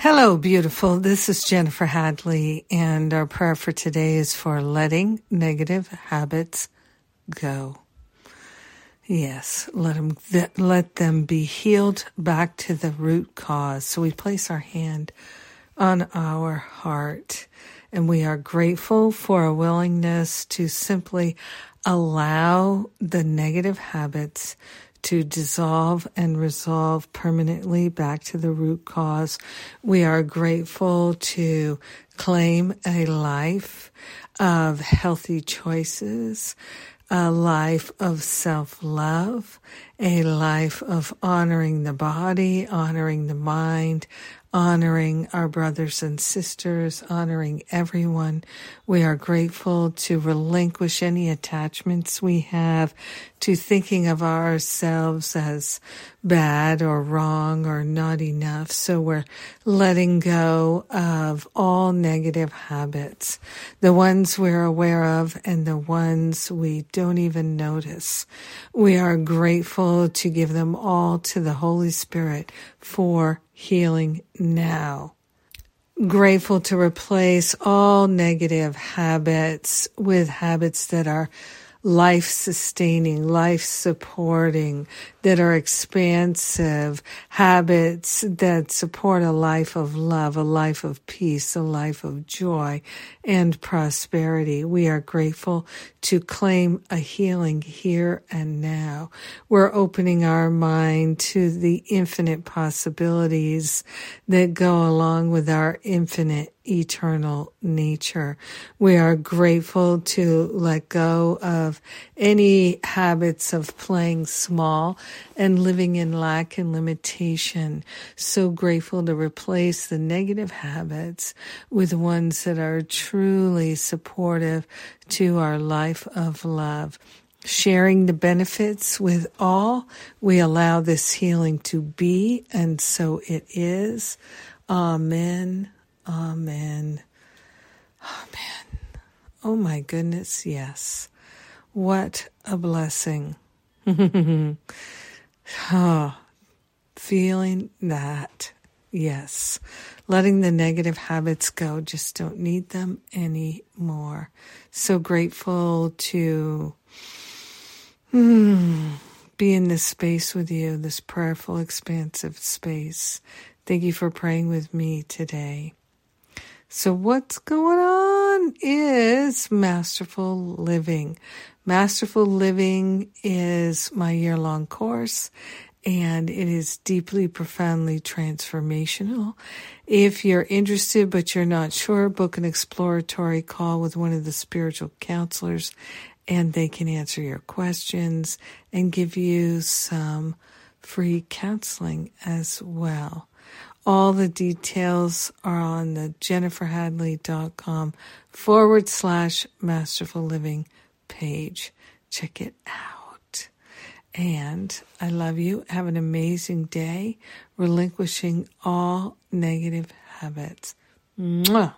Hello, beautiful. This is Jennifer Hadley, and our prayer for today is for letting negative habits go. Yes, let them let them be healed back to the root cause. So we place our hand on our heart, and we are grateful for a willingness to simply allow the negative habits to dissolve and resolve permanently back to the root cause. We are grateful to claim a life of healthy choices, a life of self love, a life of honoring the body, honoring the mind, honoring our brothers and sisters, honoring everyone. We are grateful to relinquish any attachments we have to thinking of ourselves as bad or wrong or not enough. So we're letting go of all negative habits, the ones we're aware of and the ones we don't even notice. We are grateful to give them all to the Holy Spirit for healing now. Grateful to replace all negative habits with habits that are life sustaining, life supporting, that are expansive, habits that support a life of love, a life of peace, a life of joy and prosperity. We are grateful to claim a healing here and now. We're opening our mind to the infinite possibilities that go along with our infinite eternal nature. We are grateful to let go of any habits of playing small and living in lack and limitation. So grateful to replace the negative habits with ones that are truly supportive to our life of love sharing the benefits with all. We allow this healing to be, and so it is. Amen. Amen. Amen. Oh my goodness, yes. What a blessing. oh, feeling that. Yes. Letting the negative habits go. Just don't need them anymore. So grateful to hmm, be in this space with you, this prayerful, expansive space. Thank you for praying with me today. So, what's going on is Masterful Living. Masterful Living is my year long course and it is deeply, profoundly transformational. If you're interested but you're not sure, book an exploratory call with one of the spiritual counselors and they can answer your questions and give you some free counseling as well. All the details are on the jenniferhadley.com forward slash masterful living page. Check it out. And I love you. Have an amazing day, relinquishing all negative habits. Mwah.